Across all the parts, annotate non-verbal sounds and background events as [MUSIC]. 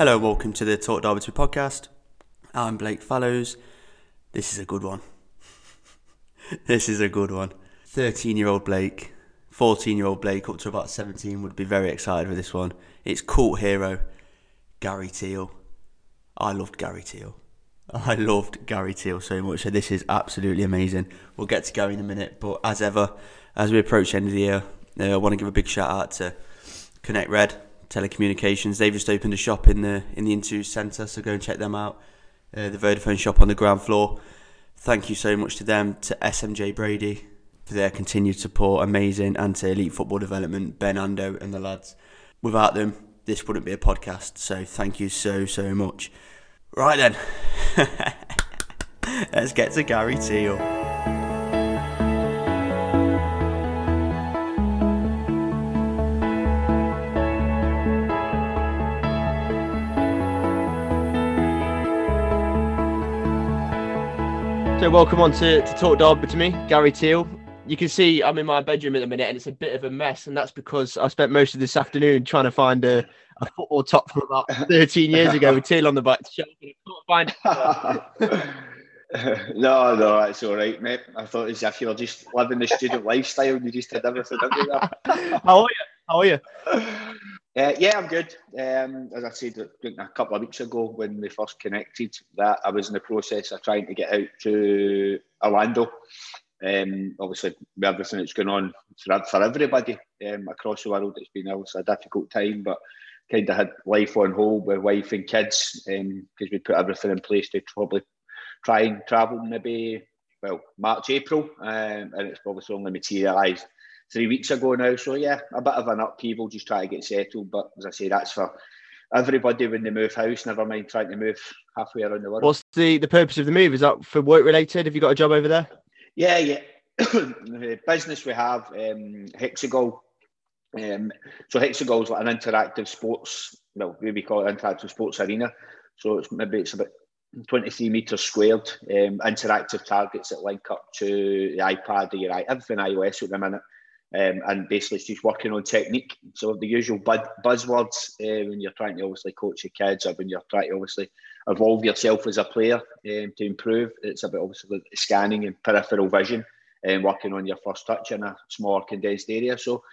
Hello, welcome to the Talk Derby podcast. I'm Blake Fallows. This is a good one. [LAUGHS] this is a good one. 13 year old Blake, 14 year old Blake, up to about 17, would be very excited for this one. It's cult hero, Gary Teale. I loved Gary Teale. [LAUGHS] I loved Gary Teale so much, so this is absolutely amazing. We'll get to Gary in a minute, but as ever, as we approach the end of the year, uh, I want to give a big shout out to Connect Red Telecommunications. They've just opened a shop in the in the Intu Centre, so go and check them out. Uh, the Vodafone shop on the ground floor. Thank you so much to them, to SMJ Brady for their continued support, amazing, and to Elite Football Development, Ben Ando and the lads. Without them, this wouldn't be a podcast. So thank you so so much. Right then, [LAUGHS] let's get to Gary Teale. So welcome on to, to Talk Derby to me, Gary Teale. You can see I'm in my bedroom at the minute and it's a bit of a mess, and that's because I spent most of this afternoon trying to find a, a football top from about [LAUGHS] 13 years ago with Teale on the back shelf. And I couldn't find it. [LAUGHS] no, no, it's all right, mate. I thought as if you were just living the student lifestyle and you just had everything. [LAUGHS] How are you? How are you? Uh, yeah, I'm good. Um, as I said a couple of weeks ago when we first connected, that I was in the process of trying to get out to Orlando. Um, obviously, with everything that's going on for, for everybody um, across the world, it's been obviously a difficult time, but kind of had life on hold with wife and kids because um, we put everything in place to probably try and travel maybe, well, March, April, um, and it's obviously only materialised three weeks ago now. So yeah, a bit of an upheaval, just try to get settled. But as I say, that's for everybody when they move house. Never mind trying to move halfway around the world. What's the the purpose of the move? Is that for work related? Have you got a job over there? Yeah, yeah. [COUGHS] the business we have, um, Hexagon. Um, so Hexagon is like an interactive sports. Well, we call it interactive sports arena. So it's maybe it's about 23 metres squared, um, interactive targets that link up to the iPad or your everything iOS at the minute. Um, and basically just working on technique. So the usual bud, buzzwords uh, when you're trying to obviously coach your kids or when you're trying to obviously evolve yourself as a player um, to improve. It's about obviously scanning and peripheral vision and working on your first touch in a small condensed area. So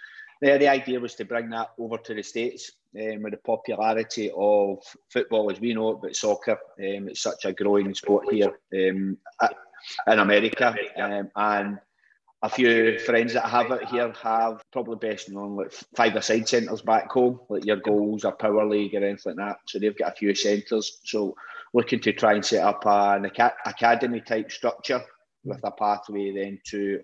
uh, the idea was to bring that over to the States um, with the popularity of football as we know it, but soccer, um, it's such a growing sport here um, in America. Um, and a few friends that have it here have probably best known like five or side centres back home, like your goals or power league or anything like that. So they've got a few centres. So looking to try and set up an academy type structure with a pathway then to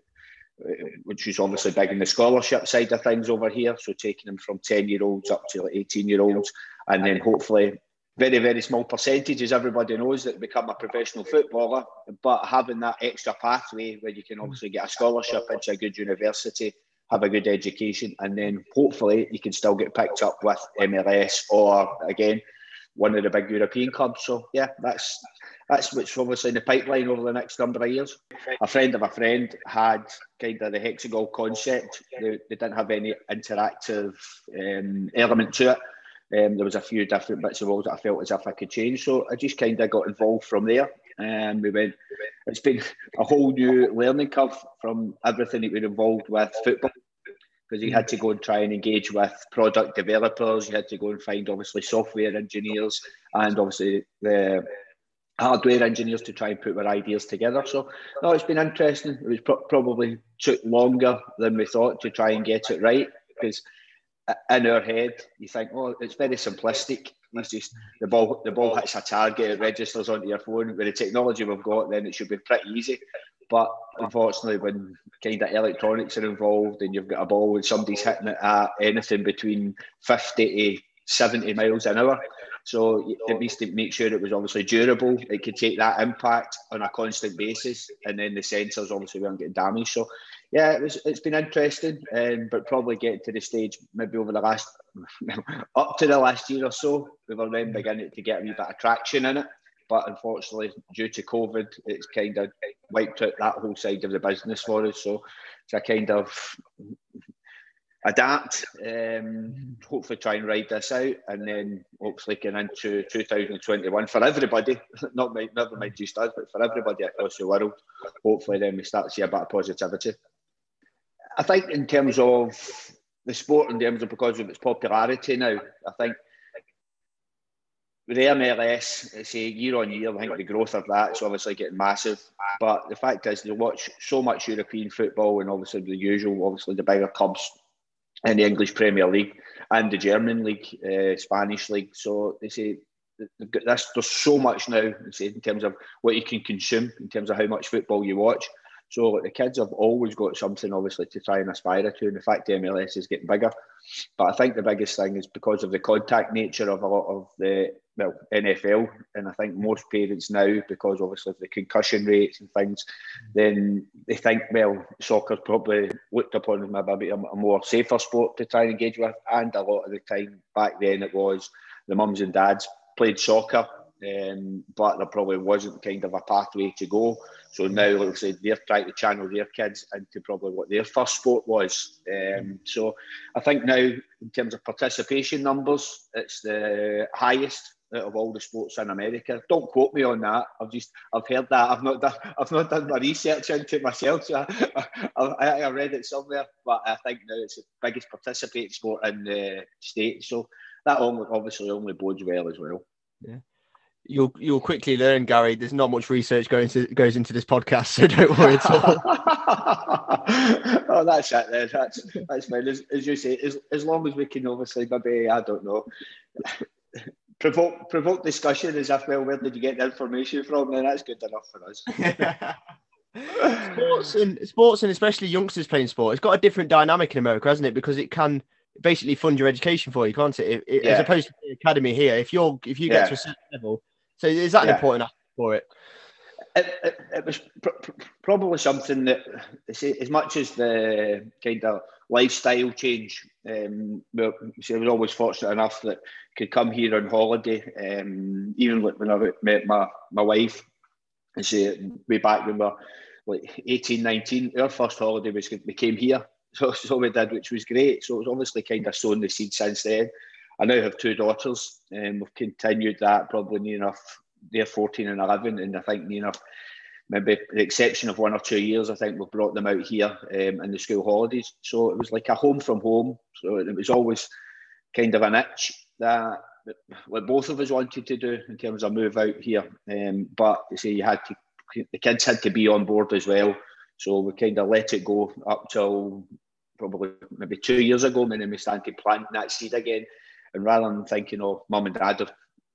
uh, which is obviously big in the scholarship side of things over here. So taking them from 10 year olds up to like 18 year olds, and then hopefully very, very small percentages. everybody knows, that become a professional footballer. But having that extra pathway where you can obviously get a scholarship into a good university, have a good education, and then hopefully you can still get picked up with MLS or again one of the big European clubs. So yeah, that's that's what's obviously in the pipeline over the next number of years. A friend of a friend had kind of the hexagon concept. They, they didn't have any interactive um, element to it um, there was a few different bits of roles that I felt as if I could change. So I just kind of got involved from there. And we went, it's been a whole new learning curve from everything that we're involved with football. Because you had to go and try and engage with product developers, you had to go and find obviously software engineers and obviously the hardware engineers to try and put our ideas together. So, no, it's been interesting. It was pro- probably took longer than we thought to try and get it right because in our head, you think, oh, it's very simplistic. It's just the ball, the ball hits a target, it registers onto your phone. With the technology we've got, then it should be pretty easy. But unfortunately, when kind of electronics are involved and you've got a ball and somebody's hitting it at anything between 50 to 70 miles an hour, so it needs to make sure it was obviously durable. It could take that impact on a constant basis, and then the sensors obviously weren't getting damaged. So yeah, it was. It's been interesting, um, but probably getting to the stage maybe over the last [LAUGHS] up to the last year or so, we were then beginning to get a wee bit of traction in it. But unfortunately, due to COVID, it's kind of wiped out that whole side of the business for us. So it's a kind of adapt, um, hopefully try and ride this out, and then hopefully get into 2021 for everybody, [LAUGHS] not my, never mind just us, but for everybody across the world. Hopefully, then we start to see a bit of positivity. I think in terms of the sport, in terms of because of its popularity now, I think with the MLS, say year on year, I think the growth of that is obviously getting massive. But the fact is, they watch so much European football and obviously the usual, obviously the bigger clubs in the English Premier League and the German League, uh, Spanish League. So they say that's, there's so much now say, in terms of what you can consume, in terms of how much football you watch. So the kids have always got something, obviously, to try and aspire to. And the fact MLS is getting bigger, but I think the biggest thing is because of the contact nature of a lot of the well NFL, and I think most parents now, because obviously of the concussion rates and things, then they think well, soccer's probably looked upon as maybe a, a more safer sport to try and engage with. And a lot of the time back then, it was the mums and dads played soccer um, but there probably wasn't kind of a pathway to go. So now, like I said, they're trying to channel their kids into probably what their first sport was. Um, so I think now, in terms of participation numbers, it's the highest of all the sports in America. Don't quote me on that. I've just I've heard that. I've not done [LAUGHS] I've not done my research into it myself. So [LAUGHS] I, I, I read it somewhere, but I think now it's the biggest participating sport in the state. So that obviously only bodes well as well. Yeah you'll you'll quickly learn, Gary. There's not much research going to goes into this podcast, so [LAUGHS] don't worry at all. [LAUGHS] oh, that's it. Then. That's that's fine. As, as you say, as, as long as we can obviously maybe I don't know. [LAUGHS] provoke provoke discussion as if well where did you get the information from then that's good enough for us sports and sports and especially youngsters playing sport it's got a different dynamic in america hasn't it because it can basically fund your education for you can't it, it, it yeah. as opposed to the academy here if you're if you get yeah. to a certain level so is that an yeah. important aspect for it? It, it, it was pr- pr- probably something that, as much as the kind of lifestyle change, um, well, see, I was always fortunate enough that could come here on holiday. Um, even when I met my, my wife, and say way back when we were like 18, 19, our first holiday was we came here. [LAUGHS] So, so we did, which was great. So it was obviously kind of sown the seed since then. I now have two daughters, and we've continued that probably near enough. They're 14 and 11, and I think near enough, maybe the exception of one or two years, I think we've brought them out here um, in the school holidays. So it was like a home from home. So it was always kind of an itch that what both of us wanted to do in terms of move out here. Um, but you see, you had to, the kids had to be on board as well. So we kind of let it go up till probably maybe two years ago, and then we started planting that seed again. And rather than thinking, oh, mum and dad have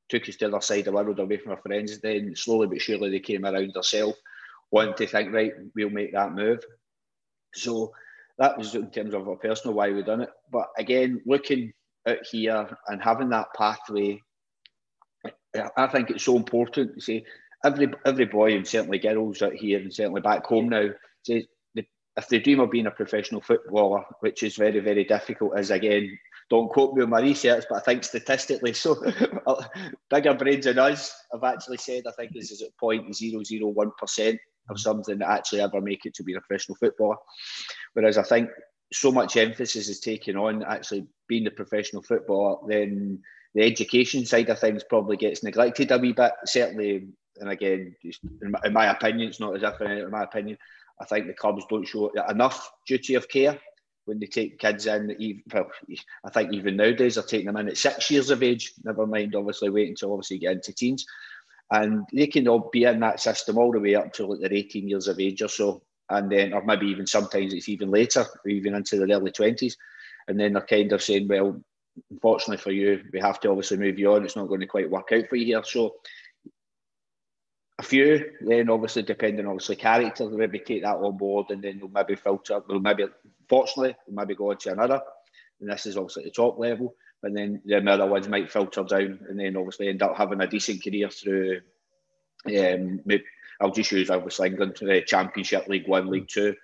took us to the other side of the world away from our friends, then slowly but surely they came around themselves, wanting to think, right, we'll make that move. So that was in terms of a personal why we done it. But again, looking out here and having that pathway, I think it's so important to say every every boy and certainly girls out here and certainly back home now say if they dream of being a professional footballer, which is very very difficult, as again don't quote me on my research, but I think statistically, so [LAUGHS] bigger brains than us have actually said, I think this is at 0.001% of something that actually ever make it to be a professional footballer. Whereas I think so much emphasis is taken on actually being a professional footballer, then the education side of things probably gets neglected a wee bit. Certainly, and again, in my, in my opinion, it's not as if in my opinion, I think the clubs don't show enough duty of care when they take kids in. Even, well, I think even nowadays they're taking them in at six years of age. Never mind, obviously waiting until obviously get into teens, and they can all be in that system all the way up to like they're 18 years of age or so, and then or maybe even sometimes it's even later, even into the early 20s, and then they're kind of saying, well, unfortunately for you, we have to obviously move you on. It's not going to quite work out for you here. So a few, then obviously depending obviously character, they'll maybe take that on board and then they'll maybe filter, they'll maybe, fortunately, they'll maybe go on to another. And this is obviously the top level. And then the other ones might filter down and then obviously end up having a decent career through, um, maybe, I'll just use obviously England, to the Championship, League One, League Two,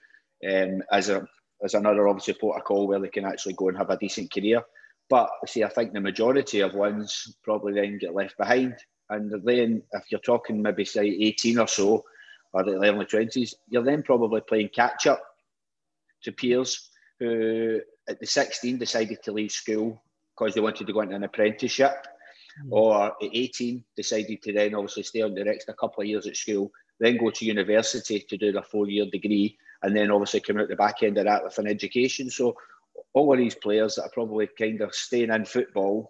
um, as a as another obviously protocol where they can actually go and have a decent career. But see, I think the majority of ones probably then get left behind and then if you're talking maybe say 18 or so, or the early 20s, you're then probably playing catch up to peers who at the 16 decided to leave school because they wanted to go into an apprenticeship, mm. or at 18 decided to then obviously stay on the next a couple of years at school, then go to university to do their four-year degree, and then obviously come out the back end of that with an education. So all of these players that are probably kind of staying in football,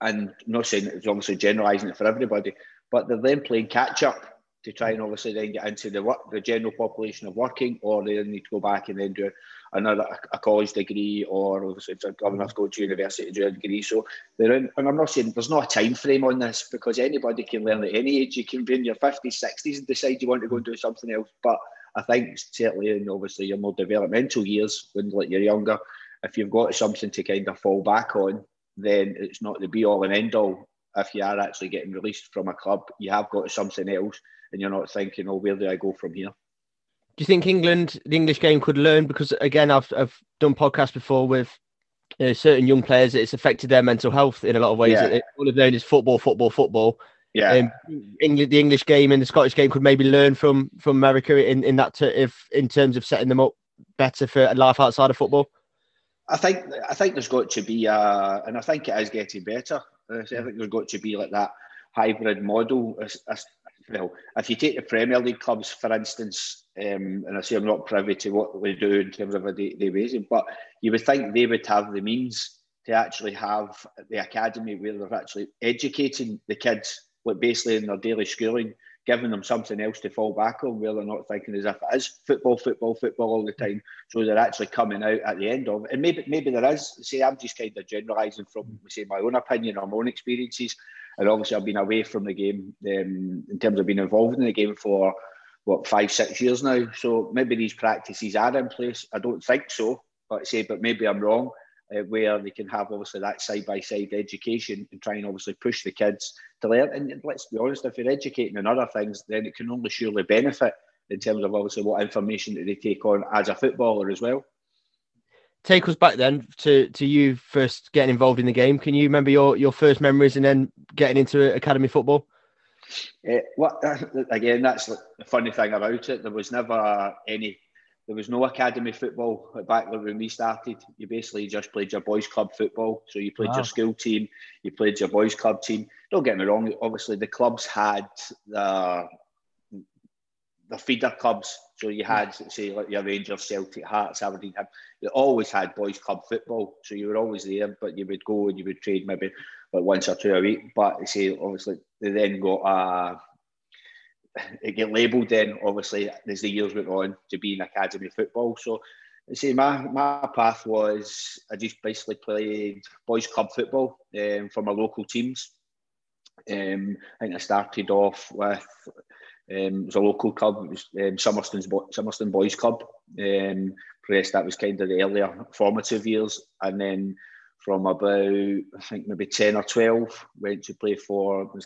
and not saying it's obviously generalising it for everybody, but they're then playing catch up to try and obviously then get into the work, the general population of working, or they need to go back and then do another a college degree, or obviously if they're enough to go to university to do a degree. So they're in, and I'm not saying there's not a time frame on this because anybody can learn at any age. You can be in your 50s, 60s and decide you want to go and do something else. But I think certainly in obviously your more developmental years, when like you're younger, if you've got something to kind of fall back on, then it's not the be all and end all. If you are actually getting released from a club, you have got something else and you're not thinking, oh, where do I go from here? Do you think England, the English game, could learn? Because again, I've I've done podcasts before with you know, certain young players. It's affected their mental health in a lot of ways. Yeah. all they've known is football, football, football. Yeah. Um, England, the English game and the Scottish game could maybe learn from from America in in that to, if in terms of setting them up better for life outside of football. I think I think there's got to be, uh, and I think it is getting better. I think there's got to be like that hybrid model well, if you take the Premier League clubs, for instance, um, and I say I'm not privy to what they do in terms of a day-to-day basis, but you would think they would have the means to actually have the academy where they're actually educating the kids, like basically in their daily schooling, giving them something else to fall back on, where they're not thinking as if it is football, football, football all the time. So they're actually coming out at the end of it. And maybe maybe there is. See, I'm just kind of generalising from say my own opinion or my own experiences. And obviously, I've been away from the game um, in terms of being involved in the game for what five, six years now. So maybe these practices are in place. I don't think so, but say, but maybe I'm wrong. Uh, where they can have obviously that side by side education and try and obviously push the kids to learn. And let's be honest, if you're educating on other things, then it can only surely benefit in terms of obviously what information that they take on as a footballer as well take us back then to to you first getting involved in the game. Can you remember your your first memories and then getting into academy football? Uh, what [LAUGHS] again? That's the funny thing about it. There was never any. There was no academy football back when we started. You basically just played your boys' club football. So you played wow. your school team, you played your boys' club team. Don't get me wrong. Obviously, the clubs had the the feeder clubs. So you had, say, like your Rangers, Celtic, Hearts, Aberdeen. You always had boys' club football. So you were always there, but you would go and you would trade maybe like once or two a week. But say, obviously, they then got uh, it get labelled then, obviously, as the years went on to be in academy football. So see, my, my path was I just basically played boys' club football um, for my local teams. Um, I think I started off with um, it was a local club. It was um, Summerston's Summerston Boys Club. Um, press that was kind of the earlier formative years, and then from about I think maybe ten or twelve went to play for a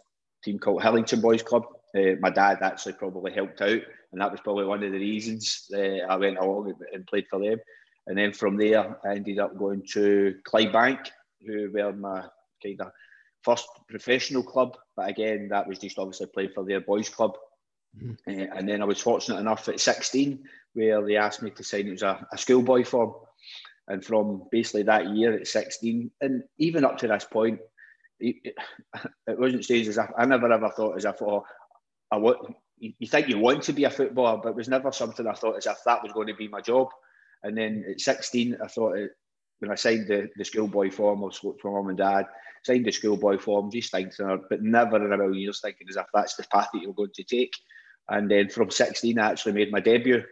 team called Hillington Boys Club. Uh, my dad actually probably helped out, and that was probably one of the reasons uh, I went along and played for them. And then from there, I ended up going to Clydebank, who were my kind of first professional club. But again, that was just obviously playing for their boys' club. Mm-hmm. Uh, and then I was fortunate enough at 16 where they asked me to sign, it was a, a schoolboy form. And from basically that year at 16, and even up to this point, it, it [LAUGHS] wasn't staged as if I never ever thought as if, oh, I want, you think you want to be a footballer, but it was never something I thought as if that was going to be my job. And then at 16, I thought it, when I signed the, the schoolboy form, I spoke to my mum and dad, signed the schoolboy form, just thinking, but never in a million years thinking as if that's the path that you're going to take. And then from 16, I actually made my debut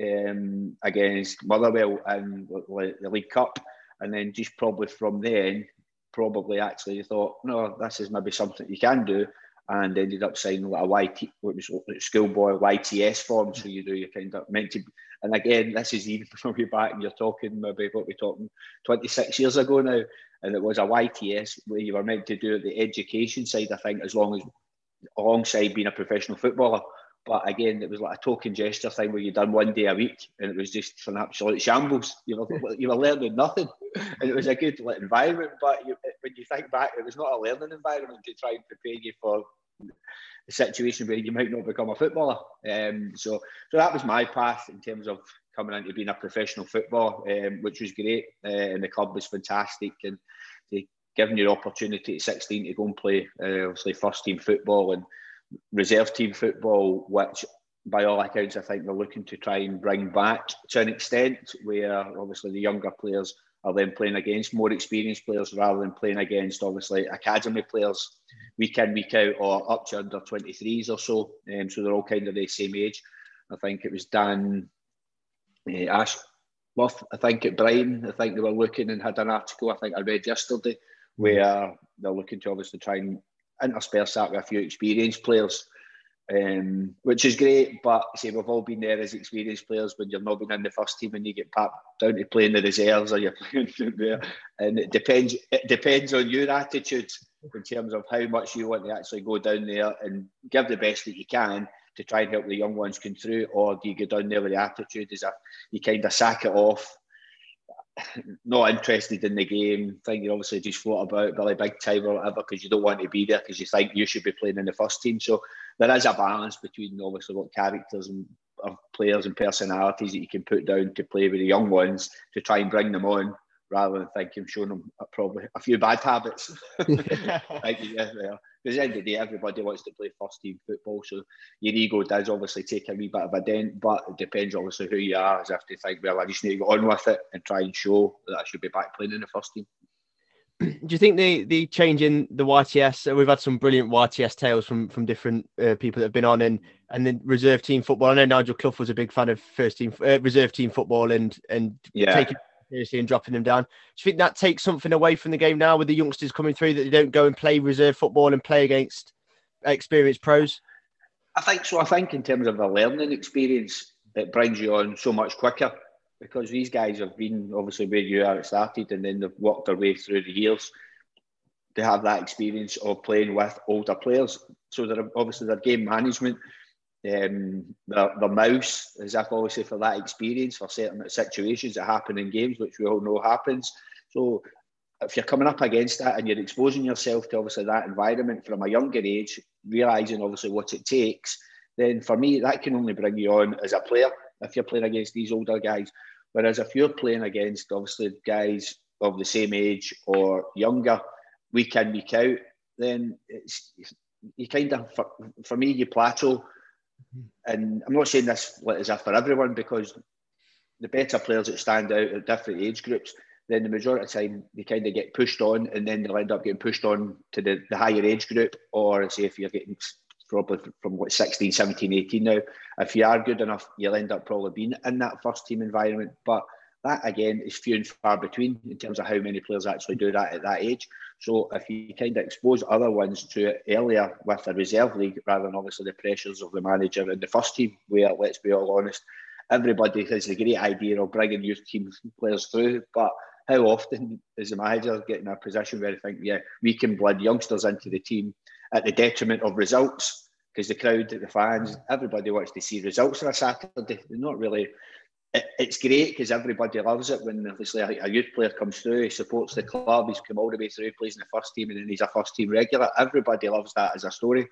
um, against Motherwell in the League Cup. And then just probably from then, probably actually thought, no, this is maybe something you can do. And ended up signing like a YT, what was schoolboy YTS form. So you do, you kind of meant to. And again, this is even [LAUGHS] from you back, and you're talking maybe what we're talking 26 years ago now. And it was a YTS where you were meant to do the education side, I think, as long as alongside being a professional footballer. But again, it was like a token gesture thing where you done one day a week, and it was just an absolute shambles. You were [LAUGHS] you were learning nothing, and it was a good like, environment. But you, when you think back, it was not a learning environment to try and prepare you for a situation where you might not become a footballer. Um, so, so that was my path in terms of coming into being a professional footballer, um, which was great. Uh, and the club was fantastic. And they giving you the opportunity at 16 to go and play, uh, obviously, first team football and reserve team football, which by all accounts, I think they're looking to try and bring back to an extent where obviously the younger players are then playing against more experienced players rather than playing against obviously academy players week in, week out, or up to under 23s or so. Um, so they're all kind of the same age. I think it was Dan uh, Ashworth, I think at Brighton, I think they were looking and had an article I think I read yesterday where they're looking to obviously try and intersperse that with a few experienced players. Um, which is great, but say we've all been there as experienced players when you're not been in the first team and you get papped down to playing the reserves or you're [LAUGHS] playing there, and it depends. It depends on your attitude in terms of how much you want to actually go down there and give the best that you can to try and help the young ones come through, or do you go down there with the attitude as a you kind of sack it off, not interested in the game, think you obviously just float about Billy Big Time or whatever because you don't want to be there because you think you should be playing in the first team. So there is a balance between obviously what characters and players and personalities that you can put down to play with the young ones to try and bring them on rather than think I'm showing them probably a few bad habits. like, yeah, yeah. Because at the end of the day, everybody wants to play first team football, so your ego does obviously take a wee bit of a dent, but it depends obviously who you are, as if to think, well, I just need to go on with it and try and show that I should be back playing in the first team. [CLEARS THROAT] Do you think the the change in the YTS? We've had some brilliant YTS tales from from different uh, people that have been on, and and then reserve team football. I know Nigel Clough was a big fan of first team uh, reserve team football and and yeah. taking seriously and dropping them down. Do you think that takes something away from the game now with the youngsters coming through that they don't go and play reserve football and play against experienced pros? I think so. I think in terms of the learning experience, it brings you on so much quicker because these guys have been obviously where you are started and then they've worked their way through the years to have that experience of playing with older players. So they're obviously their game management um, the, the mouse, as I've always said, for that experience for certain situations that happen in games, which we all know happens. So if you're coming up against that and you're exposing yourself to obviously that environment from a younger age, realizing obviously what it takes, then for me that can only bring you on as a player if you're playing against these older guys. Whereas if you're playing against obviously guys of the same age or younger, week in week out, then it's you kind of for, for me you plateau Mm-hmm. and I'm not saying this is for everyone because the better players that stand out at different age groups, then the majority of the time they kind of get pushed on and then they'll end up getting pushed on to the, the higher age group. Or say if you're getting probably from what 16, 17, 18 now, if you are good enough, you'll end up probably being in that first team environment. But that again is few and far between in terms of how many players actually do that at that age. So if you kind of expose other ones to it earlier with the reserve league rather than obviously the pressures of the manager in the first team, where let's be all honest, everybody has a great idea of bringing youth team players through, but how often is the manager getting a position where they think, yeah, we can blood youngsters into the team at the detriment of results? Because the crowd, the fans, everybody wants to see results on a Saturday. They're not really it, it's great because everybody loves it when obviously a, a, youth player comes through, he supports the club, he's come all the way through, plays in the first team, and then he's a first team regular. Everybody loves that as a story,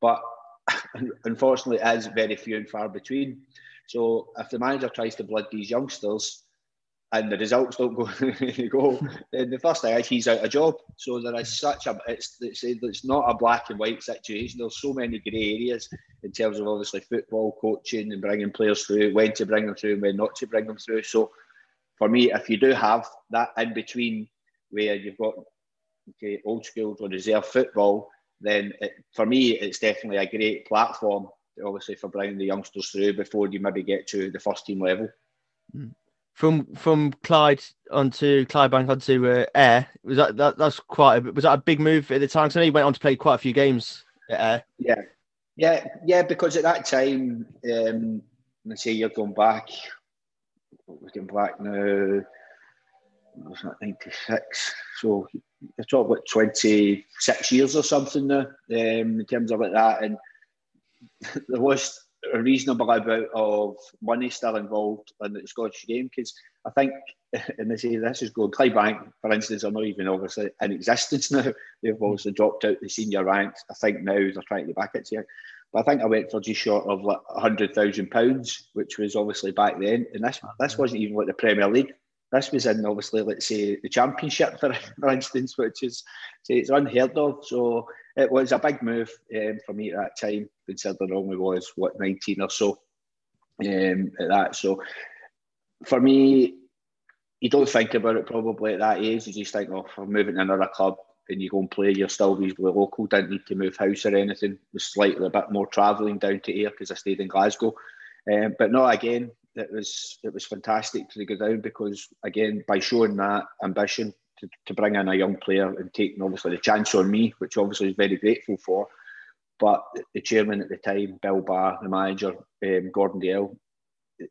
but [LAUGHS] unfortunately, it is very few and far between. So if the manager tries to blood these youngsters, and the results don't go [LAUGHS] go, then the first thing he's out of job. So there is such a it's, it's it's not a black and white situation. There's so many grey areas in terms of obviously football coaching and bringing players through, when to bring them through, and when not to bring them through. So for me, if you do have that in between where you've got okay, old school or reserve football, then it, for me it's definitely a great platform, obviously for bringing the youngsters through before you maybe get to the first team level. Mm from from Clyde onto Clydebank onto uh, Ayr was that, that that's quite a, was that a big move at the time? Know you went on to play quite a few games at Ayr. Yeah, yeah, yeah. Because at that time, um, let's say you're going back, we're back now. Was that ninety six? So you're talking about twenty six years or something now, um, in terms of like that, and [LAUGHS] there was a reasonable amount of money still involved in the Scottish game because I think, [LAUGHS] and they say this is going, Clydebank, for instance, are not even obviously in existence [LAUGHS] now. They've obviously dropped out the senior ranks. I think now they're trying to get back it. But I think I went for just short of like hundred thousand pounds, which was obviously back then. And this this wasn't even like the Premier League. This was in obviously, let's say, the Championship, for, [LAUGHS] for instance, which is say, it's unheard of. So it was a big move um, for me at that time, considering I only was what nineteen or so um, at that. So for me, you don't think about it probably at that age. You just think, oh, I'm moving to another club and you go and play, you're still reasonably local, didn't need to move house or anything. It was slightly a bit more travelling down to here because I stayed in Glasgow. Um, but no, again, it was it was fantastic to go down because again, by showing that ambition to, to bring in a young player and taking obviously the chance on me, which obviously I was very grateful for. But the chairman at the time, Bill Barr, the manager, um, Gordon Dalziel,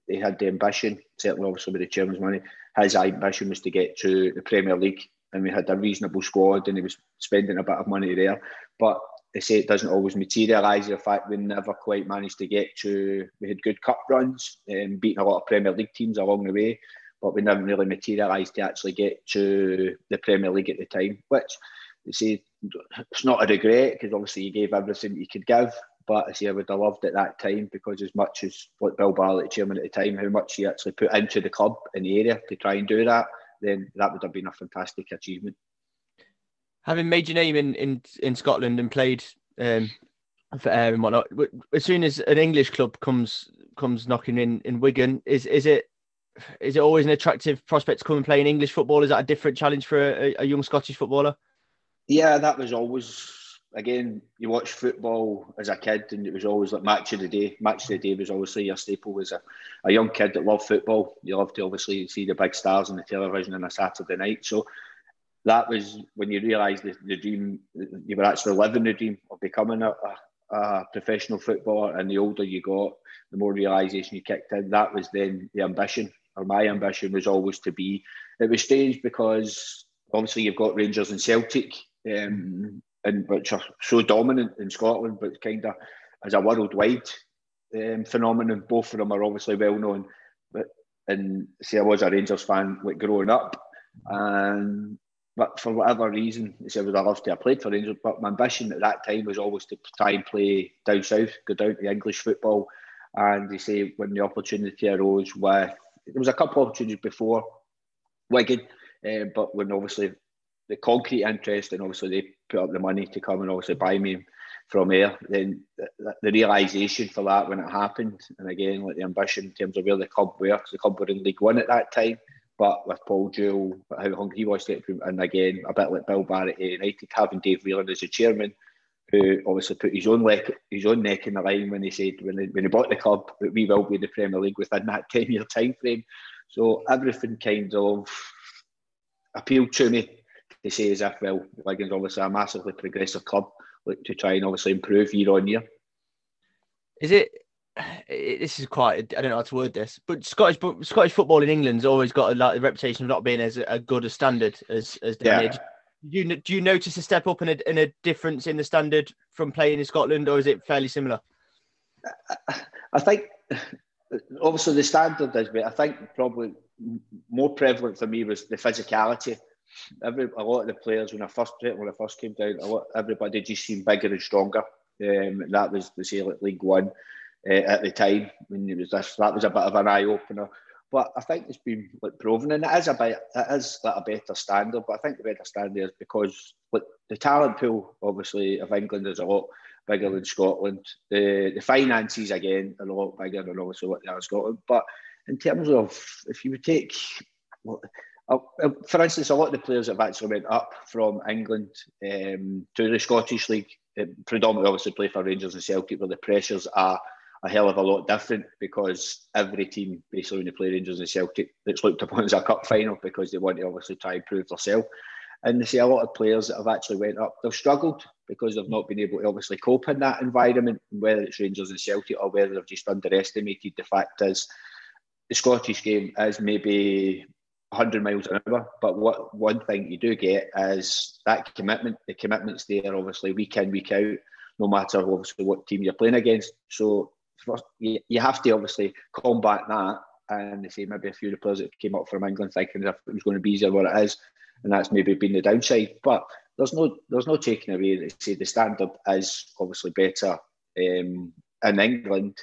they had the ambition, certainly obviously with the chairman's money, his ambition was to get to the Premier League and we had a reasonable squad and he was spending a bit of money there. But they say it doesn't always materialise. The fact we never quite managed to get to, we had good cup runs and um, beating a lot of Premier League teams along the way, but we never really materialised to actually get to the Premier League at the time, which you see, it's not a regret because obviously you gave everything you could give. But I say I would have loved at that time because as much as what Bill Barlett, chairman at the time, how much he actually put into the club in the area to try and do that, then that would have been a fantastic achievement. Having made your name in in, in Scotland and played um, for Ayr and whatnot, as soon as an English club comes comes knocking in in Wigan, is is it is it always an attractive prospect to come and play in English football? Is that a different challenge for a, a young Scottish footballer? Yeah, that was always again, you watch football as a kid, and it was always like match of the day. Match of the day was obviously your staple. As a, a young kid that loved football, you loved to obviously see the big stars on the television on a Saturday night. So that was when you realised the, the dream, you were actually living the dream of becoming a, a, a professional footballer. And the older you got, the more realisation you kicked in. That was then the ambition, or my ambition was always to be. It was strange because obviously you've got Rangers and Celtic. Um, and which are so dominant in Scotland, but kind of as a worldwide um, phenomenon. Both of them are obviously well known. But and see, I was a Rangers fan like growing up, and but for whatever reason, I would I love to have played for Rangers, but my ambition at that time was always to try and play down south, go down to English football. And they say when the opportunity arose with, there was a couple of opportunities before Wigan, uh, but when obviously the concrete interest and obviously they put up the money to come and obviously buy me from there. Then the, the realisation for that when it happened, and again, like the ambition in terms of where the club were, because the club were in League One at that time. But with Paul Jewell, how hungry he was to get and again, a bit like Bill Barrett United, having Dave Whelan as the chairman, who obviously put his own neck, his own neck in the line when he said when he, when he bought the club that we will be in the Premier League within that [LAUGHS] ten year time frame. So everything kind of appealed to me to say as if well, Wigan's obviously a massively progressive club, like to try and obviously improve year on year. Is it? [SIGHS] This is quite. I don't know how to word this, but Scottish Scottish football in England's always got a, like, a reputation of not being as a good a standard as as yeah. Do you do you notice a step up and a, and a difference in the standard from playing in Scotland, or is it fairly similar? I think obviously the standard is, but I think probably more prevalent for me was the physicality every a lot of the players when I first when I first came down, lot, everybody just seemed bigger and stronger. Um, that was the say like League One uh, at the time when it was this, that was a bit of an eye opener. But I think it's been like proven, and it is a bit, it is like a better standard. But I think the better standard is because like the talent pool, obviously, of England is a lot bigger than Scotland. The the finances again are a lot bigger than obviously what they are in Scotland. But in terms of if you would take for instance, a lot of the players have actually went up from England um, to the Scottish League, uh, predominantly obviously play for Rangers and Celtic, where the pressures are a hell of a lot different because every team, basically when they play Rangers and Celtic, it's looked upon as a cup final because they want to obviously try and prove themselves. And they see a lot of players that have actually went up, they've struggled because they've not been able to obviously cope in that environment, whether it's Rangers and Celtic or whether they've just underestimated the fact is the Scottish game is maybe 100 miles an hour. But what one thing you do get is that commitment. The commitment's there, obviously, week in, week out, no matter obviously what team you're playing against. So you, have to obviously combat that. And they say maybe a few of the players that came up from England thinking if it was going to be easier what it is, and that's maybe been the downside. But there's no there's no taking away that say the standard is obviously better um, in England,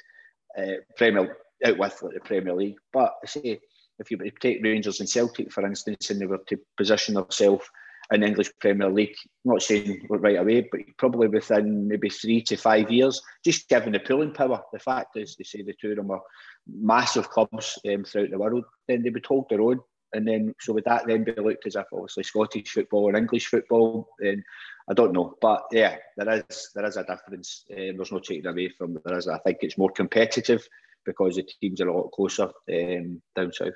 uh, Premier out with like the Premier League. But I say if you take Rangers and Celtic for instance, and they were to position themselves in English Premier League, not saying right away, but probably within maybe three to five years, just given the pulling power. The fact is, they say the two of them are massive clubs um, throughout the world, then they would hold their own. And then, so would that then be looked as if obviously Scottish football and English football? Then I don't know, but yeah, there is there is a difference. Um, there's no taking away from there is. I think it's more competitive because the teams are a lot closer um, down south.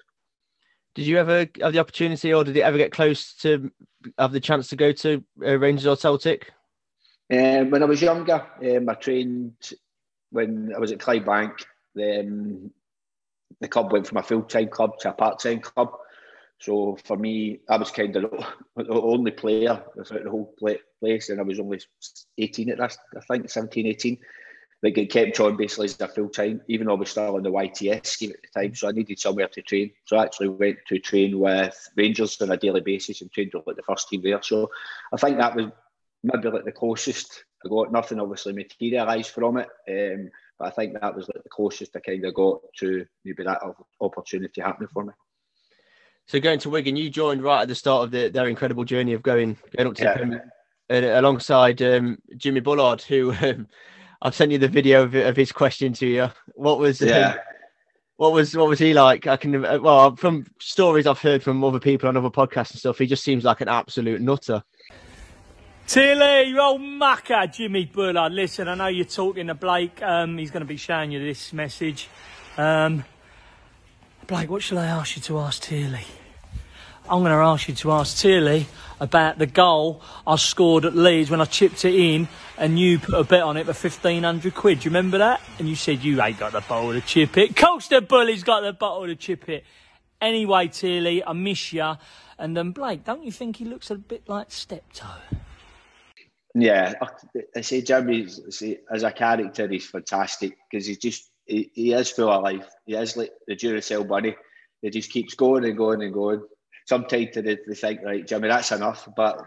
Did you ever have the opportunity, or did it ever get close to have the chance to go to uh, Rangers or Celtic? Um, when I was younger, um, I trained when I was at Clydebank. Um, the club went from a full time club to a part time club. So for me, I was kind of the [LAUGHS] only player throughout the whole place, and I was only 18 at that, I think, 17, 18 that get kept on basically as a full time, even though I was still on the YTS scheme at the time. So I needed somewhere to train. So I actually went to train with Rangers on a daily basis and trained with like, the first team there. So I think that was maybe like the closest I got. Nothing obviously materialised from it. Um, but I think that was like the closest I kind of got to maybe that opportunity happening for me. So going to Wigan, you joined right at the start of the, their incredible journey of going going up to yeah. Premier, uh, alongside um, Jimmy Bullard, who um, I've sent you the video of, of his question to you. What was yeah. Um, what was what was he like? I can uh, well from stories I've heard from other people on other podcasts and stuff. He just seems like an absolute nutter. Tilly, you old mucker, Jimmy Bullard. Listen, I know you're talking to Blake. Um, he's going to be showing you this message. Um, Blake, what shall I ask you to ask Tilly? I'm going to ask you to ask Tilly about the goal I scored at Leeds when I chipped it in and you put a bet on it for 1500 quid. Do you remember that? And you said you ain't got the bottle to chip it. Coach the Bully's got the bottle to chip it. Anyway, Tilly, I miss you. And um, Blake, don't you think he looks a bit like Steptoe? Yeah, I say Jimmy as a character, he's fantastic because he's just he, he is full of life. He is like the Duracell bunny. He just keeps going and going and going sometimes they, think, right, Jimmy, that's enough. But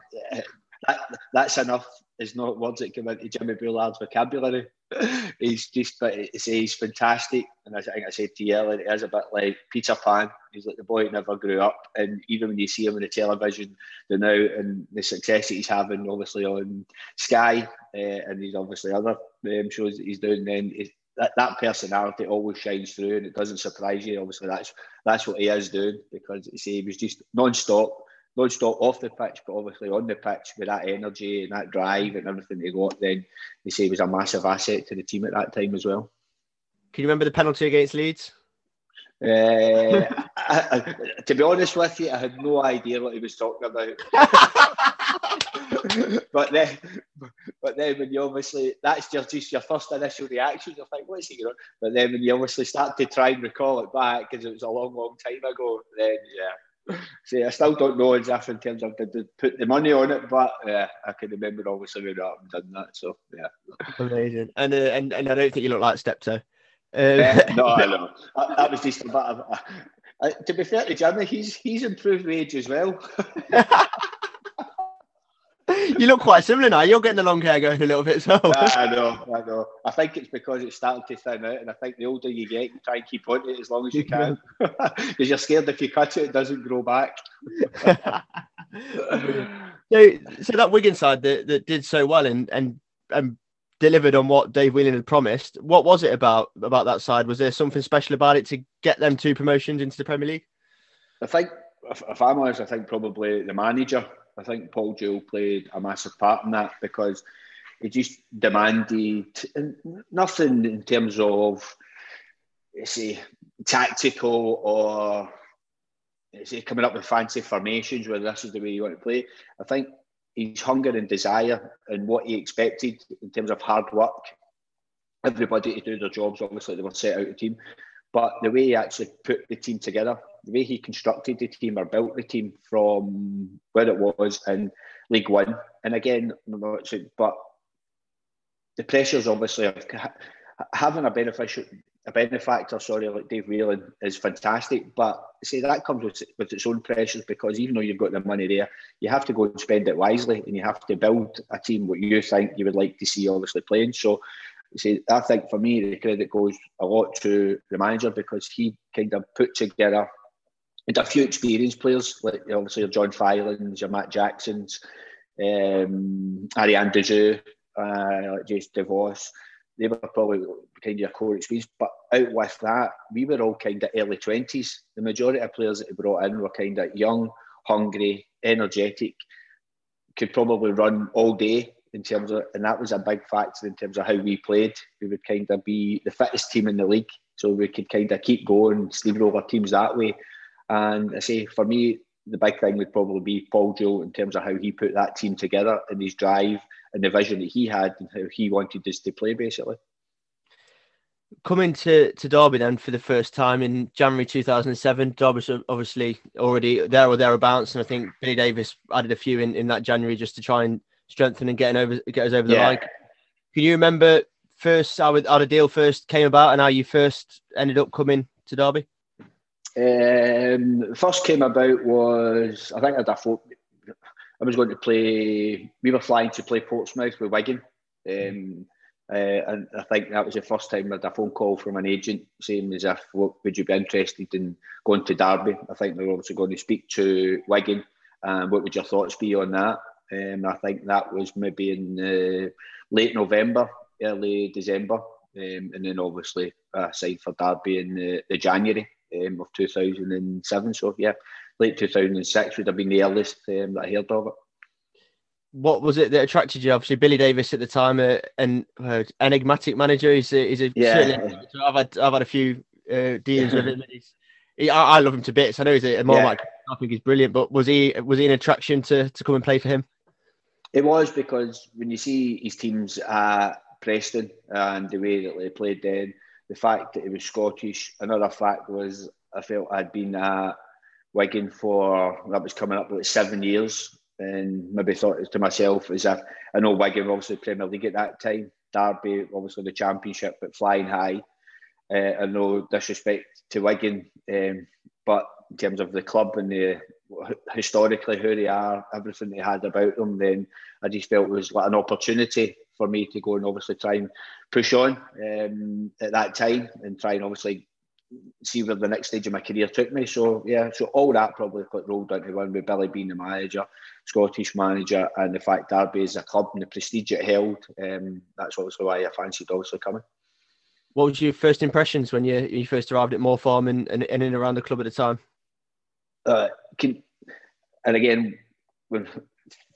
that, that's enough is not words that come into Jimmy Bullard's vocabulary. [LAUGHS] he's just, but he's fantastic. And I think I said to you he is a bit like Peter Pan. He's like the boy who never grew up. And even when you see him on the television the now and the success that he's having, obviously on Sky, uh, and he's obviously other um, shows that he's doing, then that, that personality always shines through and it doesn't surprise you. Obviously, that's that's what he is doing because you see, he was just non-stop, non-stop off the pitch, but obviously on the pitch with that energy and that drive and everything he got, then you see he was a massive asset to the team at that time as well. Can you remember the penalty against Leeds? Uh, [LAUGHS] I, I, to be honest with you, I had no idea what he was talking about. [LAUGHS] [LAUGHS] but then, but then when you obviously that's just, just your first initial reaction, you're like, "What's he going?" But then when you obviously start to try and recall it back because it was a long, long time ago, then yeah. See, I still don't know exactly in terms of did put the money on it, but yeah, I can remember obviously when I done that. So yeah, amazing. And uh, and and I don't think you look like Steptoe. Um, yeah, [LAUGHS] no, I know. That, that was just a bit of. Uh, to be fair to Jimmy, he's he's improved age as well. [LAUGHS] you look quite similar now. You're getting the long hair going a little bit so. [LAUGHS] I know, I know. I think it's because it's starting to thin out, and I think the older you get, you try and keep on it as long as you can, [LAUGHS] because you're scared if you cut it, it doesn't grow back. [LAUGHS] so, so that Wigan side that, that did so well and and and delivered on what Dave Whelan had promised. What was it about about that side? Was there something special about it to get them two promotions into the Premier League? I think, if, if I'm honest, I think probably the manager I think Paul Jewell played a massive part in that because he just demanded nothing in terms of, say, tactical or say, coming up with fancy formations where this is the way you want to play. I think his hunger and desire and what he expected in terms of hard work, everybody to do their jobs, obviously they were set out a team, but the way he actually put the team together the way he constructed the team or built the team from where it was in League One. And again, but the pressures obviously of having a beneficial a benefactor, sorry, like Dave Whelan is fantastic. But see that comes with, with its own pressures because even though you've got the money there, you have to go and spend it wisely and you have to build a team what you think you would like to see obviously playing. So see, I think for me the credit goes a lot to the manager because he kind of put together a few experienced players like obviously your John Filans, your Matt Jacksons, um, Arjan de Zeeuw, uh, like Jace DeVos. They were probably kind of your core experience. But out with that, we were all kind of early 20s. The majority of players that he brought in were kind of young, hungry, energetic, could probably run all day in terms of, and that was a big factor in terms of how we played. We would kind of be the fittest team in the league. So we could kind of keep going, sleep over teams that way. And I say, for me, the big thing would probably be Paul Jewell in terms of how he put that team together and his drive and the vision that he had and how he wanted us to play, basically. Coming to, to Derby then for the first time in January 2007, Derby's obviously already there or thereabouts, and I think Billy Davies added a few in, in that January just to try and strengthen and getting over get us over the yeah. line. Can you remember first how, how the deal first came about and how you first ended up coming to Derby? Um, first came about was I think I, thought I was going to play. We were flying to play Portsmouth with Wigan, um, uh, and I think that was the first time I had a phone call from an agent saying as if, "What would you be interested in going to Derby?" I think they were obviously going to speak to Wigan. Um, what would your thoughts be on that? Um, I think that was maybe in uh, late November, early December, um, and then obviously I signed for Derby in the, the January um, of 2007. So yeah, late 2006 would have been the earliest um, that I heard of it. What was it that attracted you? Obviously, Billy Davies at the time, uh, an uh, enigmatic manager. He's a, he's a yeah. I've had I've had a few uh, dealings with him. He, I, I, love him to bits. I know he's a more yeah. like I think he's brilliant, but was he was he an attraction to to come and play for him? It was because when you see his teams at Preston and the way that they played then, the fact that he was Scottish. Another fact was I felt I'd been at Wigan for that was coming up like seven years, and maybe thought to myself as if I know Wigan obviously Premier League at that time, Derby obviously the Championship, but flying high. Uh, I know disrespect to Wigan, um, but in terms of the club and the historically who they are, everything they had about them, then I just felt it was like an opportunity for me to go and obviously try and push on um, at that time and try and obviously see where the next stage of my career took me. So yeah, so all that probably got rolled into one with Billy being the manager, Scottish manager, and the fact Derby is a club and the prestige it held. Um, that's obviously why I fancied also coming. What was your first impressions when you, you first arrived at Moor Farm and, and, and around the club at the time? Uh, can, and again,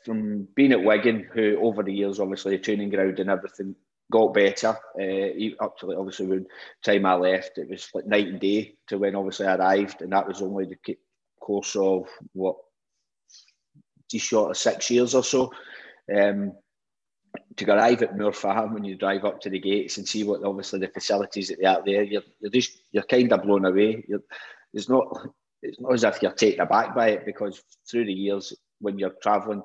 from being at Wigan, who over the years, obviously, training ground and everything got better. Uh, up to like, obviously when time I left, it was like night and day to when obviously I arrived, and that was only the course of what just short of six years or so. Um, to arrive at Moor Farm when you drive up to the gates and see what obviously the facilities that they are there, you're, you're just you're kind of blown away. You're, it's not it's not as if you're taken aback by it because through the years when you're travelling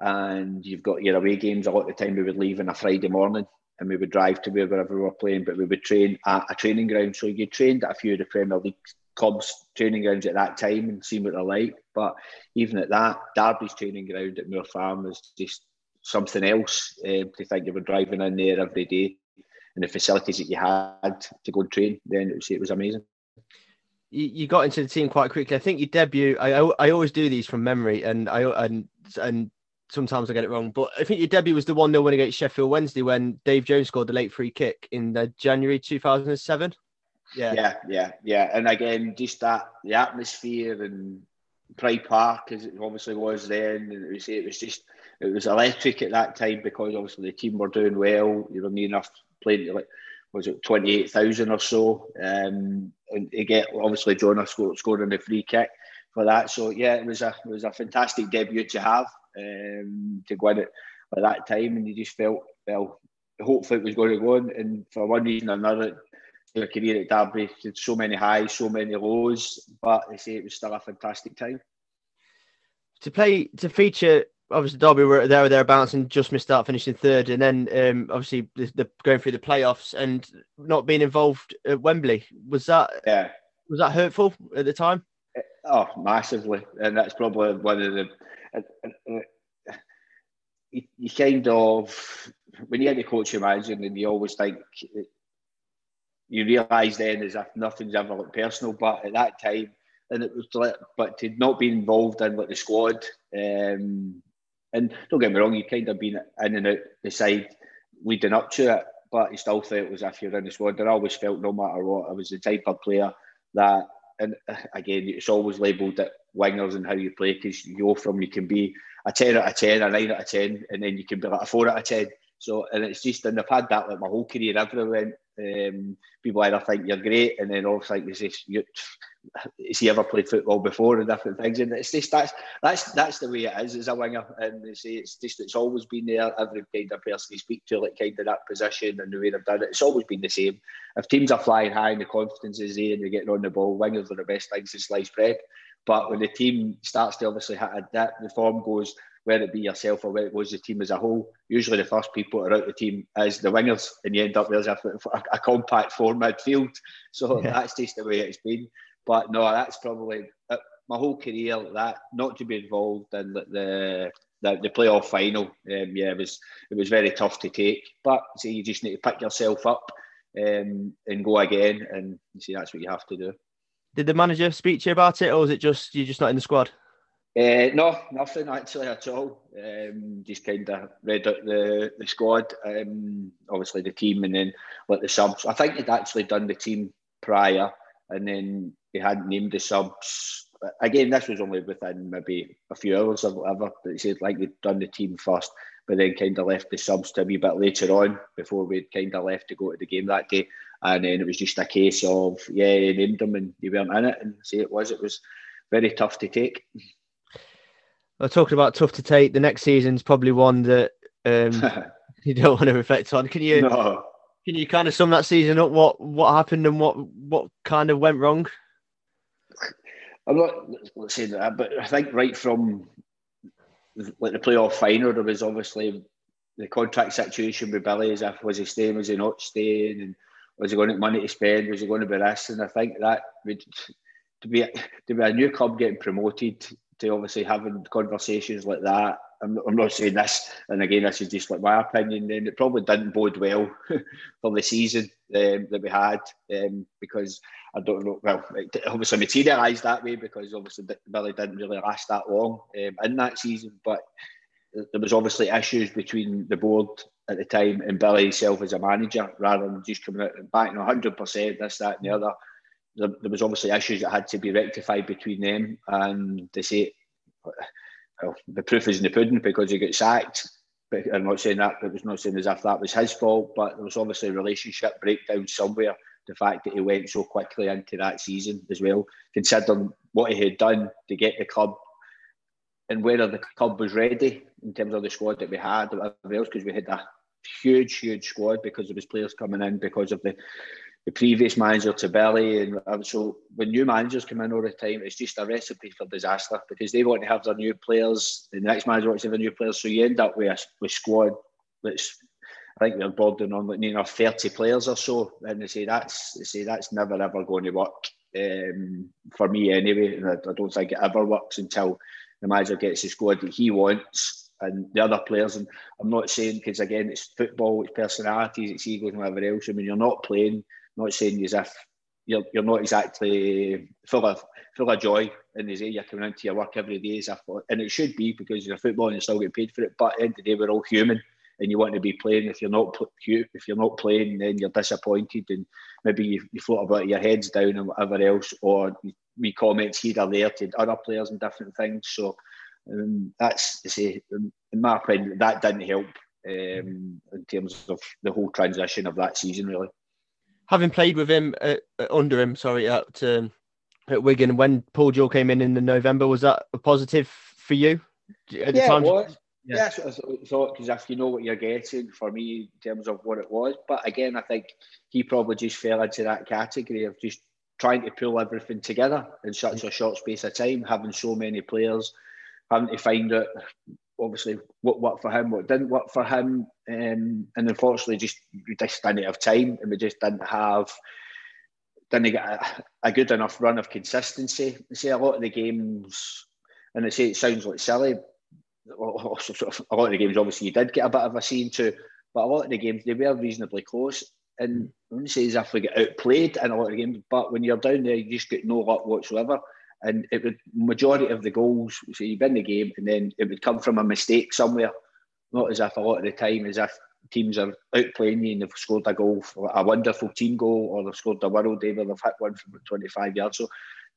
and you've got your away games. A lot of the time we would leave on a Friday morning and we would drive to wherever we were playing, but we would train at a training ground. So you trained at a few of the Premier League clubs training grounds at that time and seen what they're like. But even at that, Derby's training ground at Moor Farm was just something else uh, to think you were driving in there every day and the facilities that you had to go and train. Then it was, it was amazing you, got into the team quite quickly. I think you debut. I, I, I always do these from memory, and I and and sometimes I get it wrong, but I think your debut was the one 0 win against Sheffield Wednesday when Dave Jones scored the late free kick in the January 2007. Yeah, yeah, yeah, yeah. And again, just that the atmosphere and Pride Park, as it obviously was then, and it was, it was just it was electric at that time because obviously the team were doing well. You were near enough playing like was it twenty eight thousand or so, um, and get obviously Jonah scored, scoring the free kick for that. So yeah, it was a it was a fantastic debut to have um, to go in at, at that time, and you just felt well. Hopefully, it was going to go on, and for one reason or another, your career at Derby so many highs, so many lows, but I say it was still a fantastic time. To play to feature obviously Derby were there or thereabouts and just missed out finishing third, and then um, obviously the, the, going through the playoffs and not being involved at Wembley was that yeah was that hurtful at the time? Oh, massively, and that's probably one of the. You, you kind of when you get the coach manager, and you always think you realise then as if nothing's ever like personal, but at that time, and it was like, but to not be involved in like the squad, um, and don't get me wrong, you kind of been in and out the side leading up to it, but you still felt as if you're in the squad. And I always felt no matter what, I was the type of player that, and uh, again, it's always labelled at wingers and how you play because you go from you can be a 10 out of 10, a 9 out of 10, and then you can be like a 4 out of 10. So, and it's just, and I've had that like my whole career everywhere. Um, people either think you're great, and then also think, is you, has he ever played football before and different things? And it's just that's that's that's the way it is as a winger. And they say it's just it's always been there. Every kind of person you speak to, like kind of that position and the way they've done it, it's always been the same. If teams are flying high and the confidence is there and you're getting on the ball, wingers are the best things to slice bread. But when the team starts to obviously hit a dip, the form goes whether it be yourself or whether it was the team as a whole. Usually, the first people are out the team as the wingers, and you end up there's a, a, a compact four midfield. So yeah. that's just the way it's been. But no, that's probably uh, my whole career. That not to be involved in the the, the playoff final. Um, yeah, it was it was very tough to take. But see, you just need to pick yourself up um, and go again. And see, that's what you have to do. Did the manager speak to you about it, or was it just you're just not in the squad? Uh, no, nothing actually at all. Um, just kind of read out the, the squad, um, obviously the team, and then let the subs. I think he'd actually done the team prior, and then he hadn't named the subs. Again, this was only within maybe a few hours or whatever. But he said like they'd done the team first, but then kind of left the subs to a wee bit later on before we'd kind of left to go to the game that day. And then it was just a case of yeah, he named them and they weren't in it, and say it was. It was very tough to take. Well, talking about tough to take, the next season's probably one that um, [LAUGHS] [LAUGHS] you don't want to reflect on. Can you? No. Can you kind of sum that season up? What what happened and what what kind of went wrong? I'm not saying that, but I think right from like the playoff final, there was obviously the contract situation with Billy as if was he staying, was he not staying, and was he going to get money to spend, was he going to be this? And I think that would to be to be a new club getting promoted to obviously having conversations like that. I'm, I'm not saying this, and again, this is just like my opinion. Then it probably didn't bode well [LAUGHS] for the season um, that we had um, because I don't know. Well, it obviously materialised that way because obviously Billy didn't really last that long um, in that season. But there was obviously issues between the board at the time and Billy himself as a manager, rather than just coming out and backing 100 percent this, that, and the other there, there, was obviously issues that had to be rectified between them, and they say, well, the proof is in the pudding because he got sacked. But I'm not saying that. but It was not saying as if that was his fault, but there was obviously a relationship breakdown somewhere. The fact that he went so quickly into that season as well, considering what he had done to get the club and whether the club was ready in terms of the squad that we had, because we had a huge, huge squad because there was players coming in because of the the previous manager to Billy. And so when new managers come in all the time, it's just a recipe for disaster because they want to have their new players, the next manager wants to have their new players. So you end up with a with squad that's I think they're bordering on like know 30 players or so. And they say that's they say that's never ever going to work. Um, for me anyway, and I, I don't think it ever works until the manager gets the squad that he wants and the other players. And I'm not saying because again, it's football, it's personalities, it's egos, and whatever else. I mean, you're not playing not saying as if you're, you're not exactly full of full of joy and they say you're coming into your work every day as if, and it should be because you're a football and you're still get paid for it. But at the end of the day, we're all human and you want to be playing. If you're not if you're not playing, then you're disappointed and maybe you, you float about your heads down and whatever else, or we comments here or there to other players and different things. So um, that's say, in my opinion, that didn't help um, in terms of the whole transition of that season, really having played with him uh, uh, under him, sorry, at um, at Wigan when Paul Jewell came in in the November, was that a positive for you? At yeah, it was. Yeah, yeah so I thought because if you know what you're getting, for me in terms of what it was, but again, I think he probably just fell into that category of just trying to pull everything together in such a short space of time, having so many players, having to find out obviously what worked for him, what didn't work for him, um, and unfortunately, just we just didn't have time, and we just didn't have didn't get a, a good enough run of consistency. I see a lot of the games, and I say it sounds like silly. [LAUGHS] A lot of the games, obviously, you did get a bit of a scene to, but a lot of the games they were reasonably close. And I wouldn't say as if we get outplayed in a lot of games, but when you're down there, you just get no luck whatsoever. And it would majority of the goals, so you win the game, and then it would come from a mistake somewhere. Not as if a lot of the time, as if teams are outplaying you and they've scored a goal, a wonderful team goal, or they've scored a world where they've hit one from 25 yards. So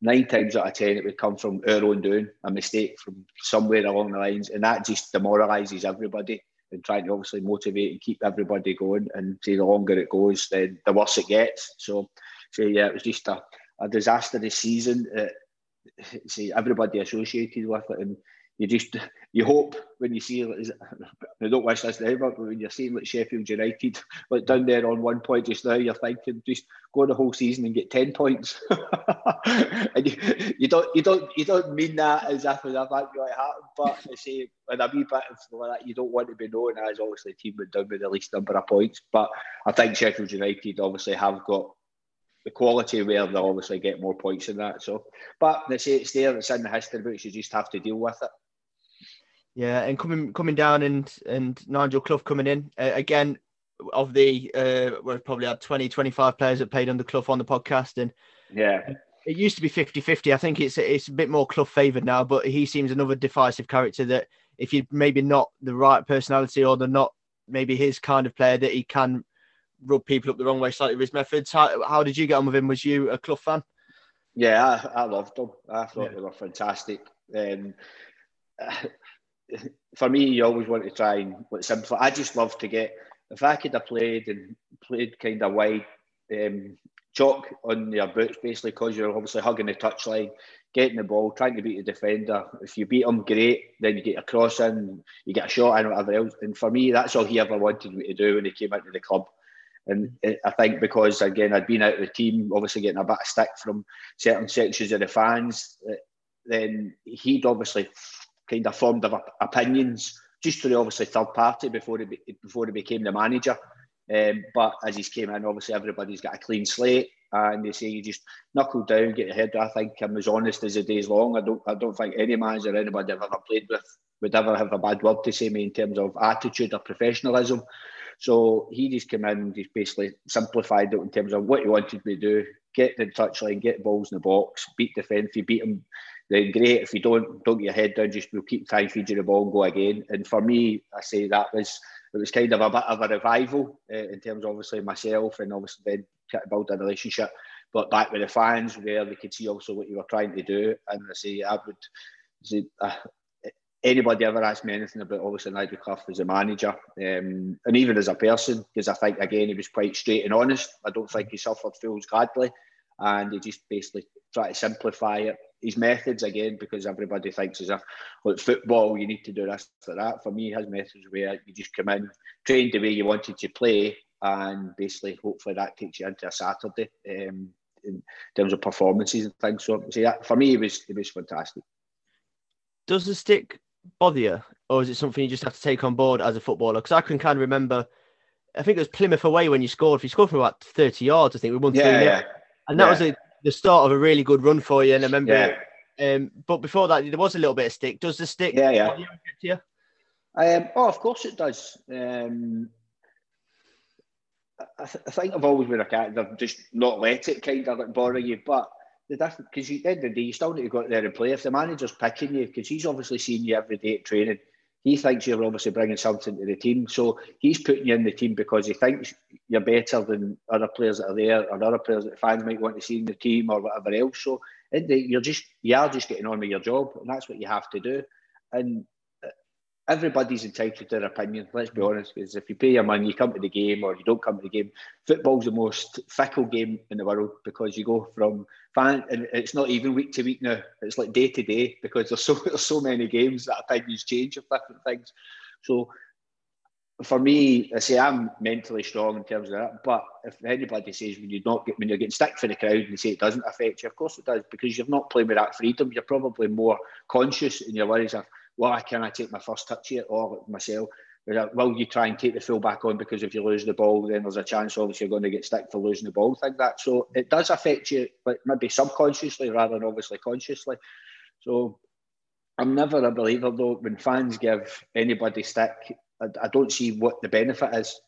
nine times out of ten, it would come from our own doing, a mistake from somewhere along the lines, and that just demoralises everybody and trying to obviously motivate and keep everybody going. And the longer it goes, then the worse it gets. So, so yeah, it was just a, a disastrous season. Uh, [LAUGHS] see, everybody associated with it, and you just you hope when you see [LAUGHS] I don't wish this ever, but when you're seeing like Sheffield United [LAUGHS] like down there on one point just now, you're thinking just go the whole season and get ten points. and you, you, don't you don't you don't mean that as if that going to happen, but I say when a wee bit like that, you don't want to be known as obviously a team went down with the least number of points. But I think Sheffield United obviously have got the quality where they'll obviously get more points in that. So, but they say it's there, it's in the history books. You just have to deal with it. Yeah, and coming coming down and and Nigel Clough coming in uh, again of the uh we've probably had 20 25 players that played under Clough on the podcast and yeah it used to be 50-50 I think it's it's a bit more Clough favoured now but he seems another decisive character that if you maybe not the right personality or the not maybe his kind of player that he can rub people up the wrong way slightly with his methods how, how did you get on with him was you a Clough fan yeah I, I loved them I thought yeah. they were fantastic um, [LAUGHS] for me, you always want to try and simplify. I just love to get if I could have played and played kind of wide um, chalk on your boots, basically, because you're obviously hugging the touchline, getting the ball, trying to beat the defender. If you beat him, great. Then you get a cross in, you get a shot in, whatever else. And for me, that's all he ever wanted me to do when he came into the club. And I think because again I'd been out of the team, obviously getting a bit of stick from certain sections of the fans, eh, then he'd obviously kind of formed of opinions just the obviously third party before he before he became the manager. Um, but as he's came in, obviously everybody's got a clean slate, and they say you just knuckle down, get your head. I think I'm as honest as the day's long. I don't I don't think any manager anybody I've ever played with would ever have a bad word to say me in terms of attitude or professionalism. So he just came in and just basically simplified it in terms of what he wanted me to do: get the touchline, get balls in the box, beat the defence. If you beat them, then great. If you don't, don't get your head down, just we'll keep trying to feed you the ball and go again. And for me, I say that was it was kind of a bit of a revival uh, in terms of obviously myself and obviously then try build a relationship. But back with the fans where they could see also what you were trying to do. And I say I would uh, anybody ever asked me anything about obviously Nigel Clough as a manager um, and even as a person, because I think again he was quite straight and honest. I don't think he suffered fools gladly and he just basically tried to simplify it his methods again because everybody thinks as if well, football you need to do this or that. For me, his methods where you just come in, train the way you wanted to play, and basically hopefully that takes you into a Saturday um, in terms of performances and things. So, so yeah, for me, it was it was fantastic. Does the stick bother you, or is it something you just have to take on board as a footballer? Because I can kind of remember. I think it was Plymouth away when you scored. If you scored from about thirty yards, I think we won yeah, yeah. and that yeah. was a the start of a really good run for you. And I remember, yeah. um, but before that, there was a little bit of stick. Does the stick? Yeah, yeah. You? Um, oh, of course it does. Um, I, th- I, think I've always been a. I've just not let it kind of like bother you. But the difference, because at the end of the day, you still need to go out there and play. If the manager's picking you, because he's obviously seen you every day at training, he thinks you're obviously bringing something to the team. So he's putting you in the team because he thinks you're better than other players that are there or other players that fans might want to see in the team or whatever else. So you're just you are just getting on with your job, and that's what you have to do. And everybody's entitled to their opinion. Let's be honest, because if you pay your money, you come to the game or you don't come to the game. Football's the most fickle game in the world because you go from fan, and it's not even week to week now. It's like day to day because there's so [LAUGHS] there's so many games that opinions change of different things. So for me, I say I'm mentally strong in terms of that. But if anybody says when you not get when you're getting stick for the crowd and they say it doesn't affect you, of course it does because you're not playing with that freedom. You're probably more conscious in your worries of why can I take my first touch here or myself? Uh, will you try and take the full back on because if you lose the ball, then there's a chance obviously you're going to get stick for losing the ball, like that. So it does affect you, but maybe subconsciously rather than obviously consciously. So I'm never a believer though when fans give anybody stick I, I don't see what the benefit is.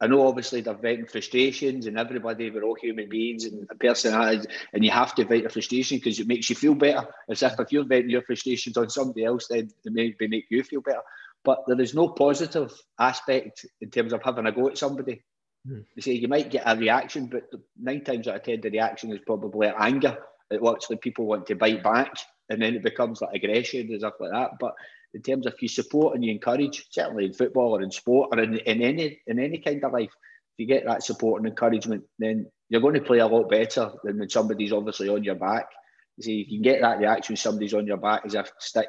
I know obviously they're venting frustrations and everybody, we're all human beings and a personalities, and you have to vent your frustration because it makes you feel better. As if if you're venting your frustrations on somebody else, then it maybe make you feel better. But there is no positive aspect in terms of having a go at somebody. Hmm. You say you might get a reaction, but nine times out of ten, the reaction is probably anger. It actually people want to bite back, and then it becomes like aggression and stuff like that. But in terms of you support and you encourage, certainly in football or in sport or in, in any in any kind of life, if you get that support and encouragement, then you're going to play a lot better than when somebody's obviously on your back. You see, you can get that reaction when somebody's on your back is if stick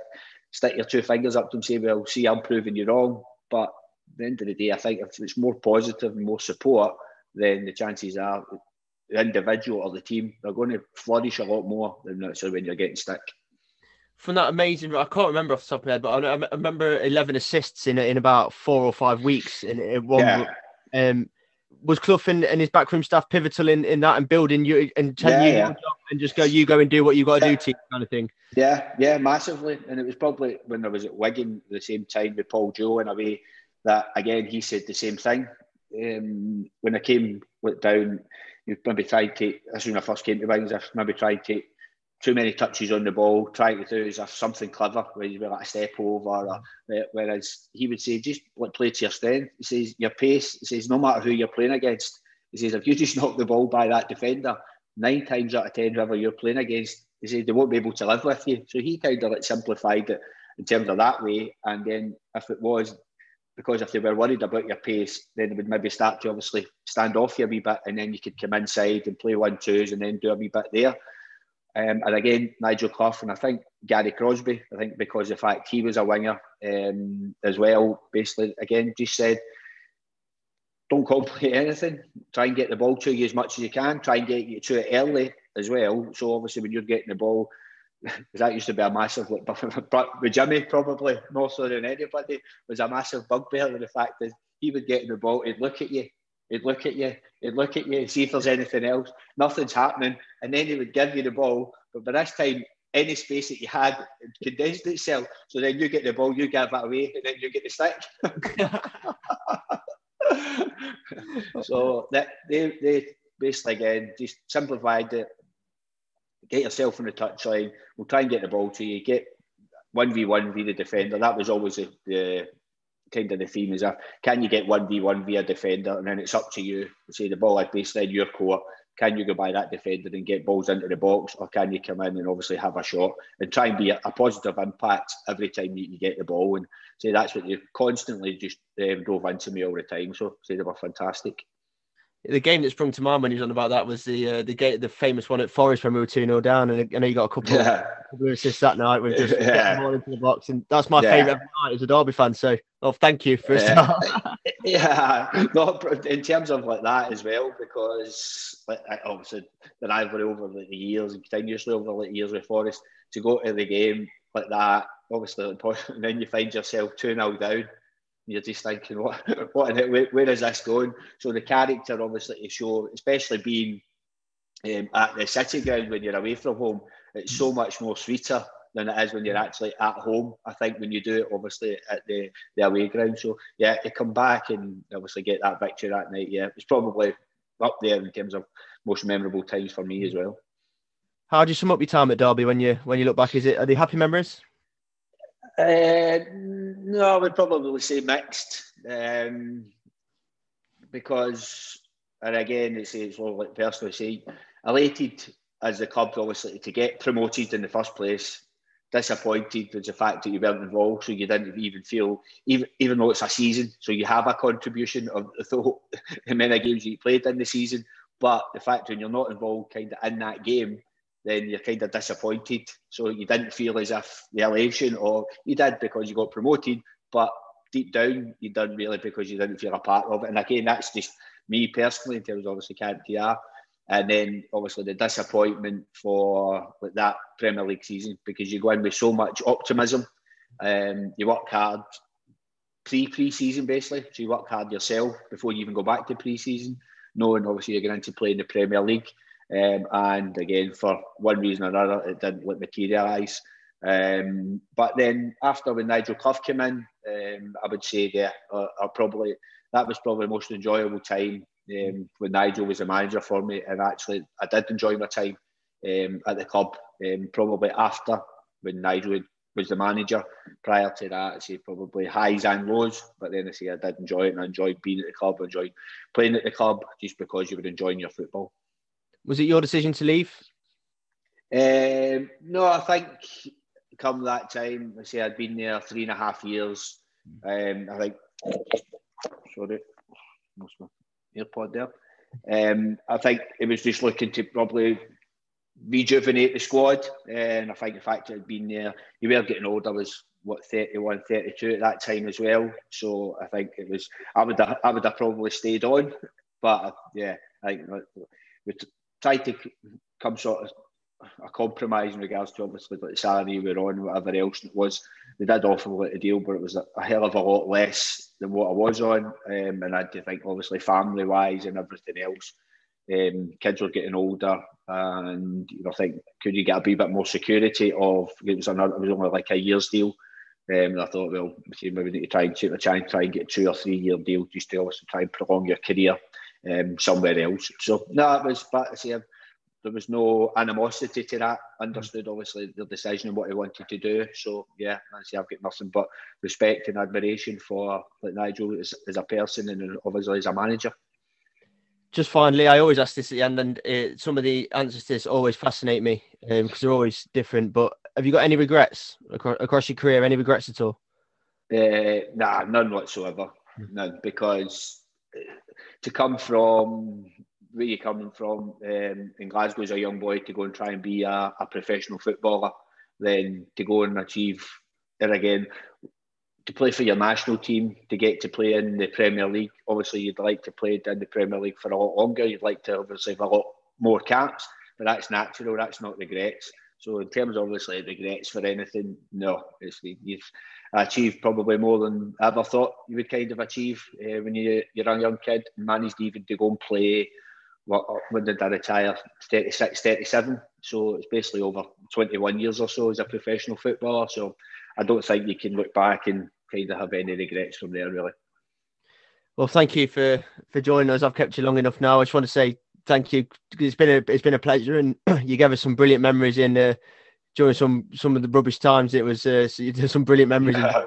stick your two fingers up to them say, Well, see, I'm proving you wrong. But at the end of the day, I think if it's more positive and more support, then the chances are the individual or the team they're going to flourish a lot more than necessarily when you're getting stick from that amazing. I can't remember off the top of my head, but I, I remember eleven assists in in about four or five weeks in, in one. Yeah. Um, was Clough and, and, his backroom staff pivotal in, in that and building you and telling yeah, you yeah. and just go, you go and do what you got to do, team kind of thing. Yeah, yeah, massively. And it was probably when I was at Wigan the same time with Paul Joe in a way that again he said the same thing. Um, when I came went down, you maybe tried to as soon as I first came to Wings, I maybe tried to too many touches on the ball, trying to do is something clever where you like a step over. Or, whereas he would say, just play to your strength. He says your pace. He says no matter who you're playing against. He says if you just [LAUGHS] knock the ball by that defender, nine times out of ten, whoever you're playing against, he says they won't be able to live with you. So he kind of like simplified it in terms of that way. And then if it was because if they were worried about your pace, then they would maybe start to obviously stand off you a wee bit, and then you could come inside and play one twos, and then do a wee bit there. Um, and again, Nigel Clough and I think Gary Crosby, I think because the fact he was a winger um, as well, basically, again, just said, don't complicate [LAUGHS] anything. Try and get the ball to you as much as you can. Try and get you to it early as well. So obviously, when you're getting the ball, [LAUGHS] that used to be a massive, [LAUGHS] but with Jimmy probably more so than anybody, was a massive bugbear the fact that he would get in the ball, he'd look at you, He'd look at you, he'd look at you and see if there's anything else. Nothing's happening. And then he would give you the ball. But by this time, any space that you had condensed itself. So then you get the ball, you give it away, and then you get the stick. [LAUGHS] so that they, they basically again just simplified it. Get yourself on the touchline. We'll try and get the ball to you. Get one v one v the defender. That was always the, the kind of the theme is if can you get one v one via defender, and then it's up to you. Say the ball basically in your court. Can you go by that defender and get balls into the box, or can you come in and obviously have a shot and try and be a, a positive impact every time you, you, get the ball? And say that's what you constantly just um, drove into me all the time. So say they were fantastic the game that sprung to mind when he was on about that was the uh, the game, the famous one at Forest when we were 2 0 down. And I know you got a couple, yeah. of assists that night with just yeah. getting more into the box. And that's my yeah. favourite night as a Derby fan. So, oh, thank you for yeah. [LAUGHS] yeah, no, in terms of like that as well, because like, obviously the rivalry over like, the years and continuously over the years with Forest to go to the game like that, obviously, and [LAUGHS] then you find yourself 2 0 down you're just thinking, [LAUGHS] what, what, where, where is this going? So the character, obviously, to show, especially being um, at the city ground when you're away from home, it's so much more sweeter than it is when you're actually at home. I think when you do it, obviously, at the, the away ground. So yeah, to come back and obviously get that victory that night, yeah, it's probably up there in terms of most memorable times for me as well. How do you sum up your time at Derby when you when you look back? Is it are they happy memories? Uh, no, I would probably say mixed. Um, because, and again, it's, it's all like personally say, elated as the club, obviously, to get promoted in the first place. Disappointed with the fact that you weren't involved, so you didn't even feel, even even though it's a season, so you have a contribution of [LAUGHS] the many games you played in the season. But the fact when you're not involved, kind of in that game, then you're kind of disappointed. So you didn't feel as if the elation, or you did because you got promoted, but deep down you didn't really because you didn't feel a part of it. And again, that's just me personally in terms of obviously TR. And then obviously the disappointment for like, that Premier League season because you go in with so much optimism. Um, you work hard pre pre season basically, so you work hard yourself before you even go back to pre season, knowing obviously you're going to play in the Premier League. Um, and again, for one reason or another, it didn't materialise. Um, but then after when Nigel Clough came in, Um, I would say there, uh, probably that was probably the most enjoyable time um, when Nigel was the manager for me, and actually I did enjoy my time um, at the club. Um, probably after when Nigel was the manager. Prior to that, I say probably highs and lows, but then I say I did enjoy it, and I enjoyed being at the club, I enjoyed playing at the club, just because you were enjoying your football. Was it your decision to leave? Um, no, I think come that time, I say I'd been there three and a half years. Um, I think, sorry, lost my AirPod there. Um, I think it was just looking to probably rejuvenate the squad. And I think the fact that I'd been there, you were getting older, I was what 31, 32 at that time as well. So I think it was I would have, I would have probably stayed on, but uh, yeah, I think we tried to come sort of a compromise in regards to obviously like the salary we were on, whatever else it was. They did offer like a deal, but it was a, a, hell of a lot less than what I was on. Um, and I had to think, obviously, family wise and everything else. Um, kids were getting older, and you know, I think could you get a wee bit more security? Of it was another, it was only like a year's deal. Um, and I thought, well, maybe we need to try and try and try and get a two or three year deal just to obviously try and prolong your career um, somewhere else. So no, it was, but I say there was no animosity to that. Understood, obviously, the decision and what he wanted to do. So yeah, I say I've got nothing but respect and admiration for like Nigel as, as a person and obviously as a manager. Just finally, I always ask this at the end, and uh, some of the answers to this always fascinate me because um, they're always different. But have you got any regrets across, across your career? Any regrets at all? Uh, nah, none whatsoever. Hmm. None, because to come from where you're coming from um, in Glasgow as a young boy to go and try and be a, a professional footballer, then to go and achieve there again, to play for your national team, to get to play in the Premier League. Obviously, you'd like to play in the Premier League for a lot longer. You'd like to obviously have a lot more caps, but that's natural. That's not regrets. So in terms of obviously regrets for anything, no, it's you've achieved probably more than I ever thought you would kind of achieve uh, when you, you're a young kid. Managed even to go and play what, when did I retire? 36, 37. So it's basically over 21 years or so as a professional footballer. So I don't think you can look back and kind of have any regrets from there, really. Well, thank you for for joining us. I've kept you long enough now. I just want to say thank you. It's been a it's been a pleasure, and [CLEARS THROAT] you gave us some brilliant memories in uh, during some some of the rubbish times. It was uh, some brilliant memories. Yeah.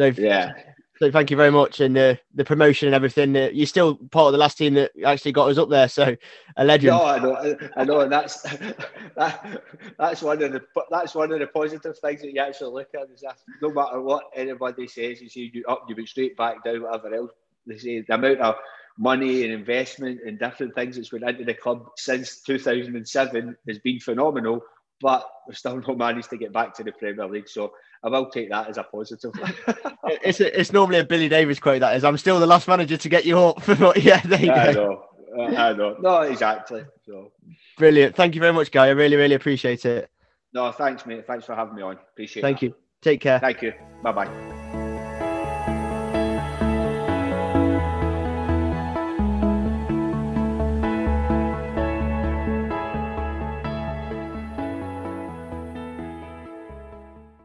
So, yeah. So thank you very much, and uh, the promotion and everything. Uh, you're still part of the last team that actually got us up there, so a legend. No, I know, I know, and that's [LAUGHS] that, that's one of the that's one of the positive things that you actually look at is that no matter what anybody says, you see you up, you be straight back down, whatever else. They say the amount of money and investment and different things that's went into the club since 2007 has been phenomenal, but we've still not managed to get back to the Premier League. So I will take that as a positive. [LAUGHS] it's a, it's normally a Billy Davies quote that is. I'm still the last manager to get you up. [LAUGHS] yeah, there you I go. Know. I know. No, exactly. So brilliant. Thank you very much, Guy. I really, really appreciate it. No, thanks, mate. Thanks for having me on. Appreciate. It. Thank that. you. Take care. Thank you. Bye bye.